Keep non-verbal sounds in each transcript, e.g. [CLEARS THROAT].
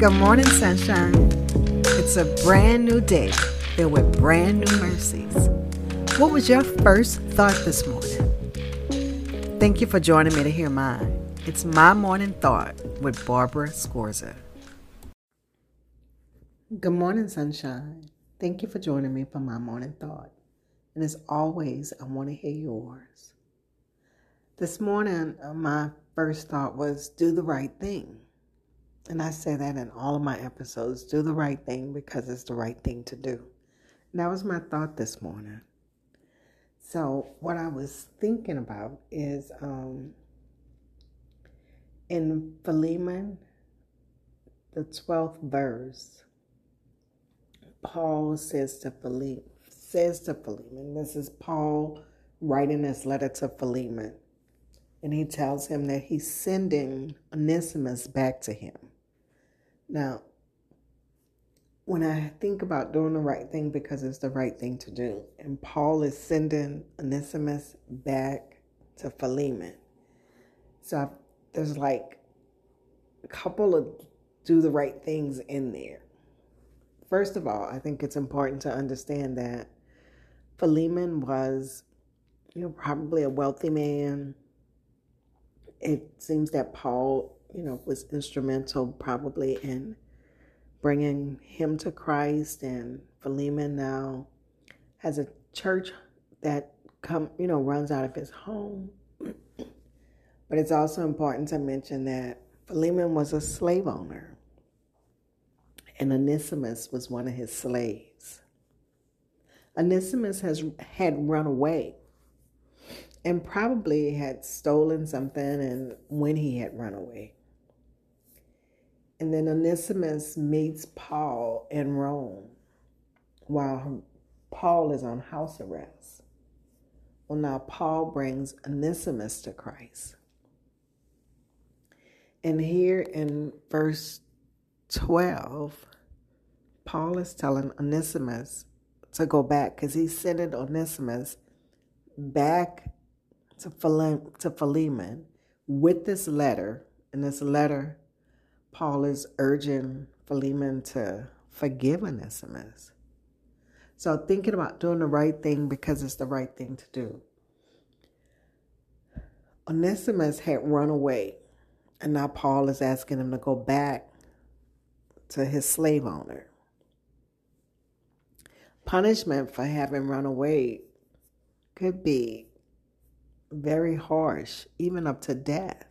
Good morning, sunshine. It's a brand new day filled with brand new mercies. What was your first thought this morning? Thank you for joining me to hear mine. It's my morning thought with Barbara Scorza. Good morning, sunshine. Thank you for joining me for my morning thought. And as always, I want to hear yours. This morning, uh, my first thought was do the right thing. And I say that in all of my episodes do the right thing because it's the right thing to do. And that was my thought this morning. So, what I was thinking about is um, in Philemon, the 12th verse, Paul says to Philemon, says to Philemon, this is Paul writing this letter to Philemon, and he tells him that he's sending Onesimus back to him. Now, when I think about doing the right thing because it's the right thing to do, and Paul is sending Onesimus back to Philemon, so I've, there's like a couple of do the right things in there. First of all, I think it's important to understand that Philemon was, you know, probably a wealthy man. It seems that Paul you know, was instrumental probably in bringing him to Christ. And Philemon now has a church that come, you know, runs out of his home. [CLEARS THROAT] but it's also important to mention that Philemon was a slave owner, and Onesimus was one of his slaves. Onesimus has had run away and probably had stolen something and when he had run away. And then Onesimus meets Paul in Rome while Paul is on house arrest. Well, now Paul brings Onesimus to Christ. And here in verse 12, Paul is telling Onesimus to go back because he sent Onesimus back to Philemon with this letter. And this letter Paul is urging Philemon to forgive Onesimus. So, thinking about doing the right thing because it's the right thing to do. Onesimus had run away, and now Paul is asking him to go back to his slave owner. Punishment for having run away could be very harsh, even up to death.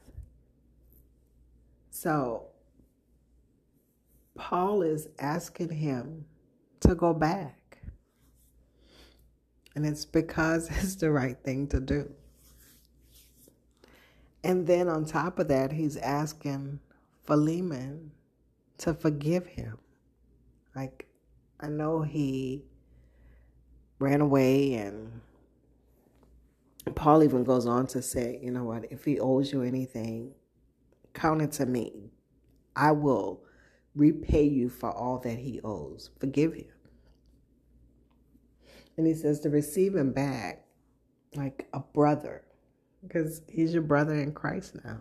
So, Paul is asking him to go back. And it's because [LAUGHS] it's the right thing to do. And then on top of that, he's asking Philemon to forgive him. Like, I know he ran away, and Paul even goes on to say, you know what, if he owes you anything, count it to me. I will repay you for all that he owes. Forgive him. And he says to receive him back like a brother, because he's your brother in Christ now.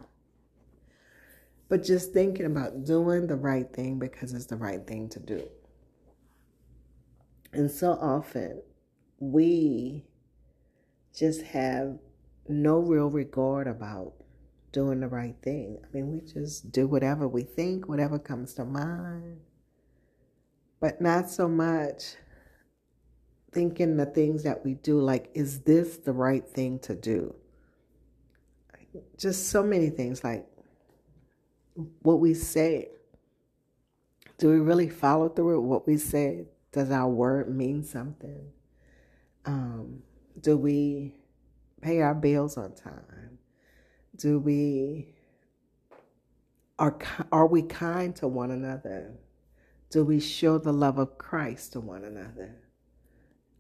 But just thinking about doing the right thing because it's the right thing to do. And so often we just have no real regard about doing the right thing. I mean, we just do whatever we think, whatever comes to mind, but not so much thinking the things that we do like, is this the right thing to do? Just so many things like what we say. Do we really follow through with what we say? Does our word mean something? Um, do we pay our bills on time? Do we are are we kind to one another? Do we show the love of Christ to one another?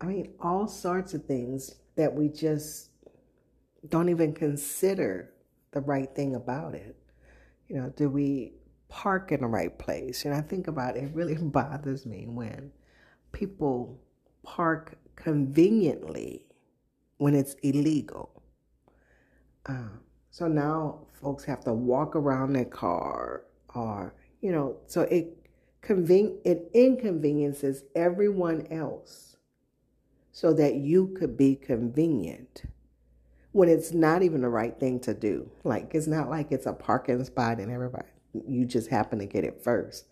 I mean, all sorts of things that we just don't even consider the right thing about it. You know, do we park in the right place? Know, I think about it, it really [LAUGHS] bothers me when people park conveniently when it's illegal. Um, so now folks have to walk around their car or, you know, so it conven- it inconveniences everyone else so that you could be convenient when it's not even the right thing to do. Like it's not like it's a parking spot and everybody you just happen to get it first.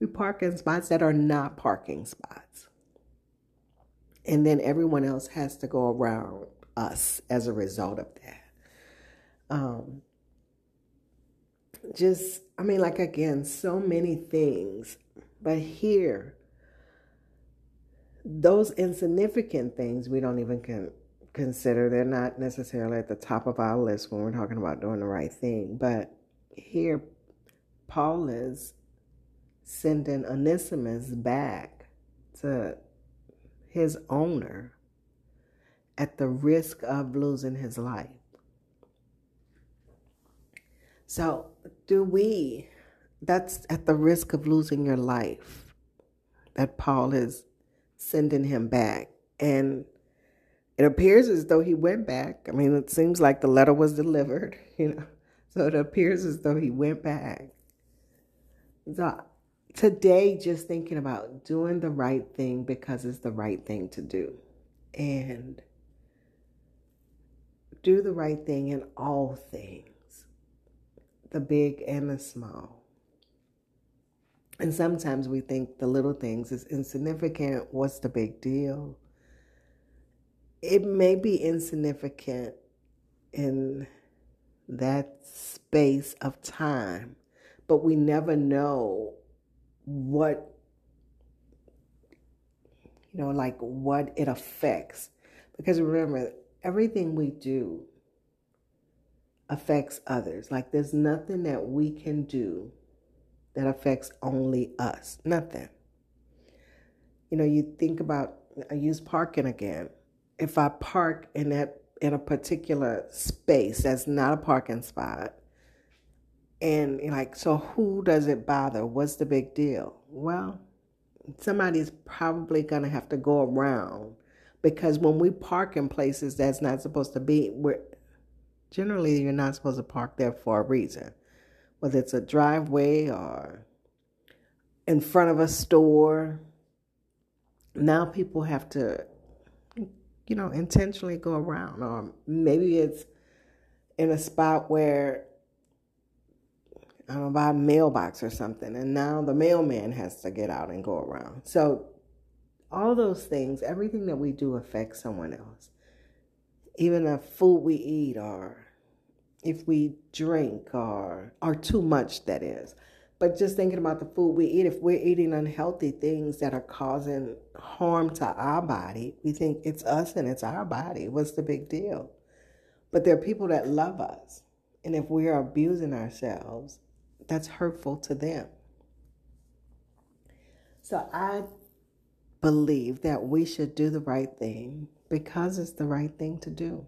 We park in spots that are not parking spots. And then everyone else has to go around us as a result of that. Um, just, I mean, like again, so many things. But here, those insignificant things we don't even con- consider. They're not necessarily at the top of our list when we're talking about doing the right thing. But here, Paul is sending Onesimus back to his owner at the risk of losing his life. So, do we, that's at the risk of losing your life, that Paul is sending him back. And it appears as though he went back. I mean, it seems like the letter was delivered, [LAUGHS] you know. So it appears as though he went back. So today, just thinking about doing the right thing because it's the right thing to do. And do the right thing in all things, the big and the small. And sometimes we think the little things is insignificant. What's the big deal? It may be insignificant in that space of time, but we never know what, you know, like what it affects. Because remember, everything we do affects others. Like there's nothing that we can do that affects only us. Nothing. You know, you think about I use parking again. If I park in that in a particular space that's not a parking spot, and like, so who does it bother? What's the big deal? Well, somebody's probably gonna have to go around because when we park in places that's not supposed to be, we're generally you're not supposed to park there for a reason, whether it's a driveway or in front of a store. Now people have to, you know, intentionally go around, or maybe it's in a spot where I don't know, by a mailbox or something, and now the mailman has to get out and go around. So all those things, everything that we do affects someone else. Even the food we eat or if we drink or or too much that is. But just thinking about the food we eat, if we're eating unhealthy things that are causing harm to our body, we think it's us and it's our body. What's the big deal? But there are people that love us. And if we are abusing ourselves, that's hurtful to them. So I believe that we should do the right thing because it's the right thing to do.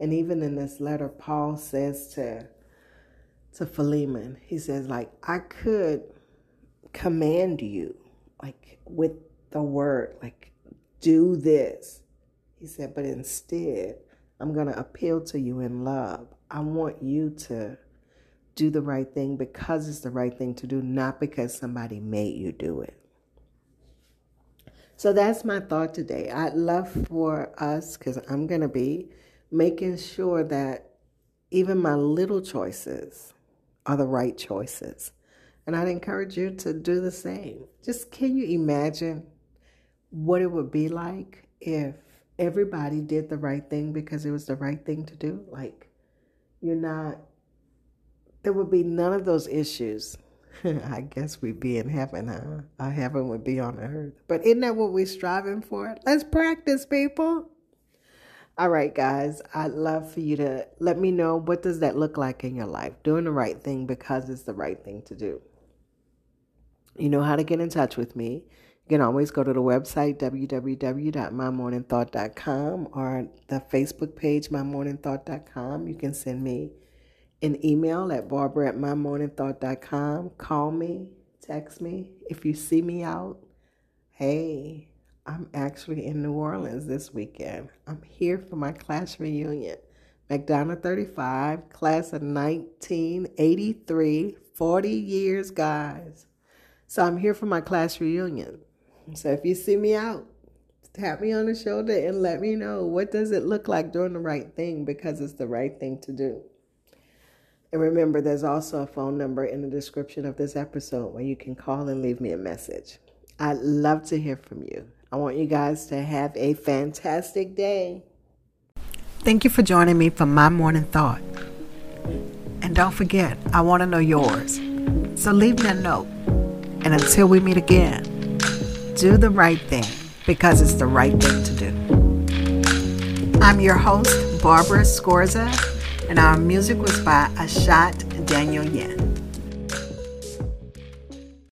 And even in this letter, Paul says to to Philemon, he says, like, I could command you, like with the word, like, do this. He said, but instead, I'm going to appeal to you in love. I want you to do the right thing because it's the right thing to do, not because somebody made you do it. So that's my thought today. I'd love for us, because I'm going to be making sure that even my little choices are the right choices. And I'd encourage you to do the same. Just can you imagine what it would be like if everybody did the right thing because it was the right thing to do? Like, you're not, there would be none of those issues [LAUGHS] I guess we'd be in heaven, huh? Our heaven would be on earth. But isn't that what we're striving for? Let's practice, people. All right, guys. I'd love for you to let me know what does that look like in your life? Doing the right thing because it's the right thing to do. You know how to get in touch with me. You can always go to the website www.mymorningthought.com or the Facebook page mymorningthought.com. You can send me an email at barbara at mymorningthought.com. Call me, text me. If you see me out, hey, I'm actually in New Orleans this weekend. I'm here for my class reunion. McDonogh 35, class of 1983, 40 years, guys. So I'm here for my class reunion. So if you see me out, tap me on the shoulder and let me know what does it look like doing the right thing because it's the right thing to do. And remember, there's also a phone number in the description of this episode where you can call and leave me a message. I'd love to hear from you. I want you guys to have a fantastic day. Thank you for joining me for my morning thought. And don't forget, I want to know yours. So leave me a note. And until we meet again, do the right thing because it's the right thing to do. I'm your host, Barbara Scorza, and our music was by Ashot Danielyan.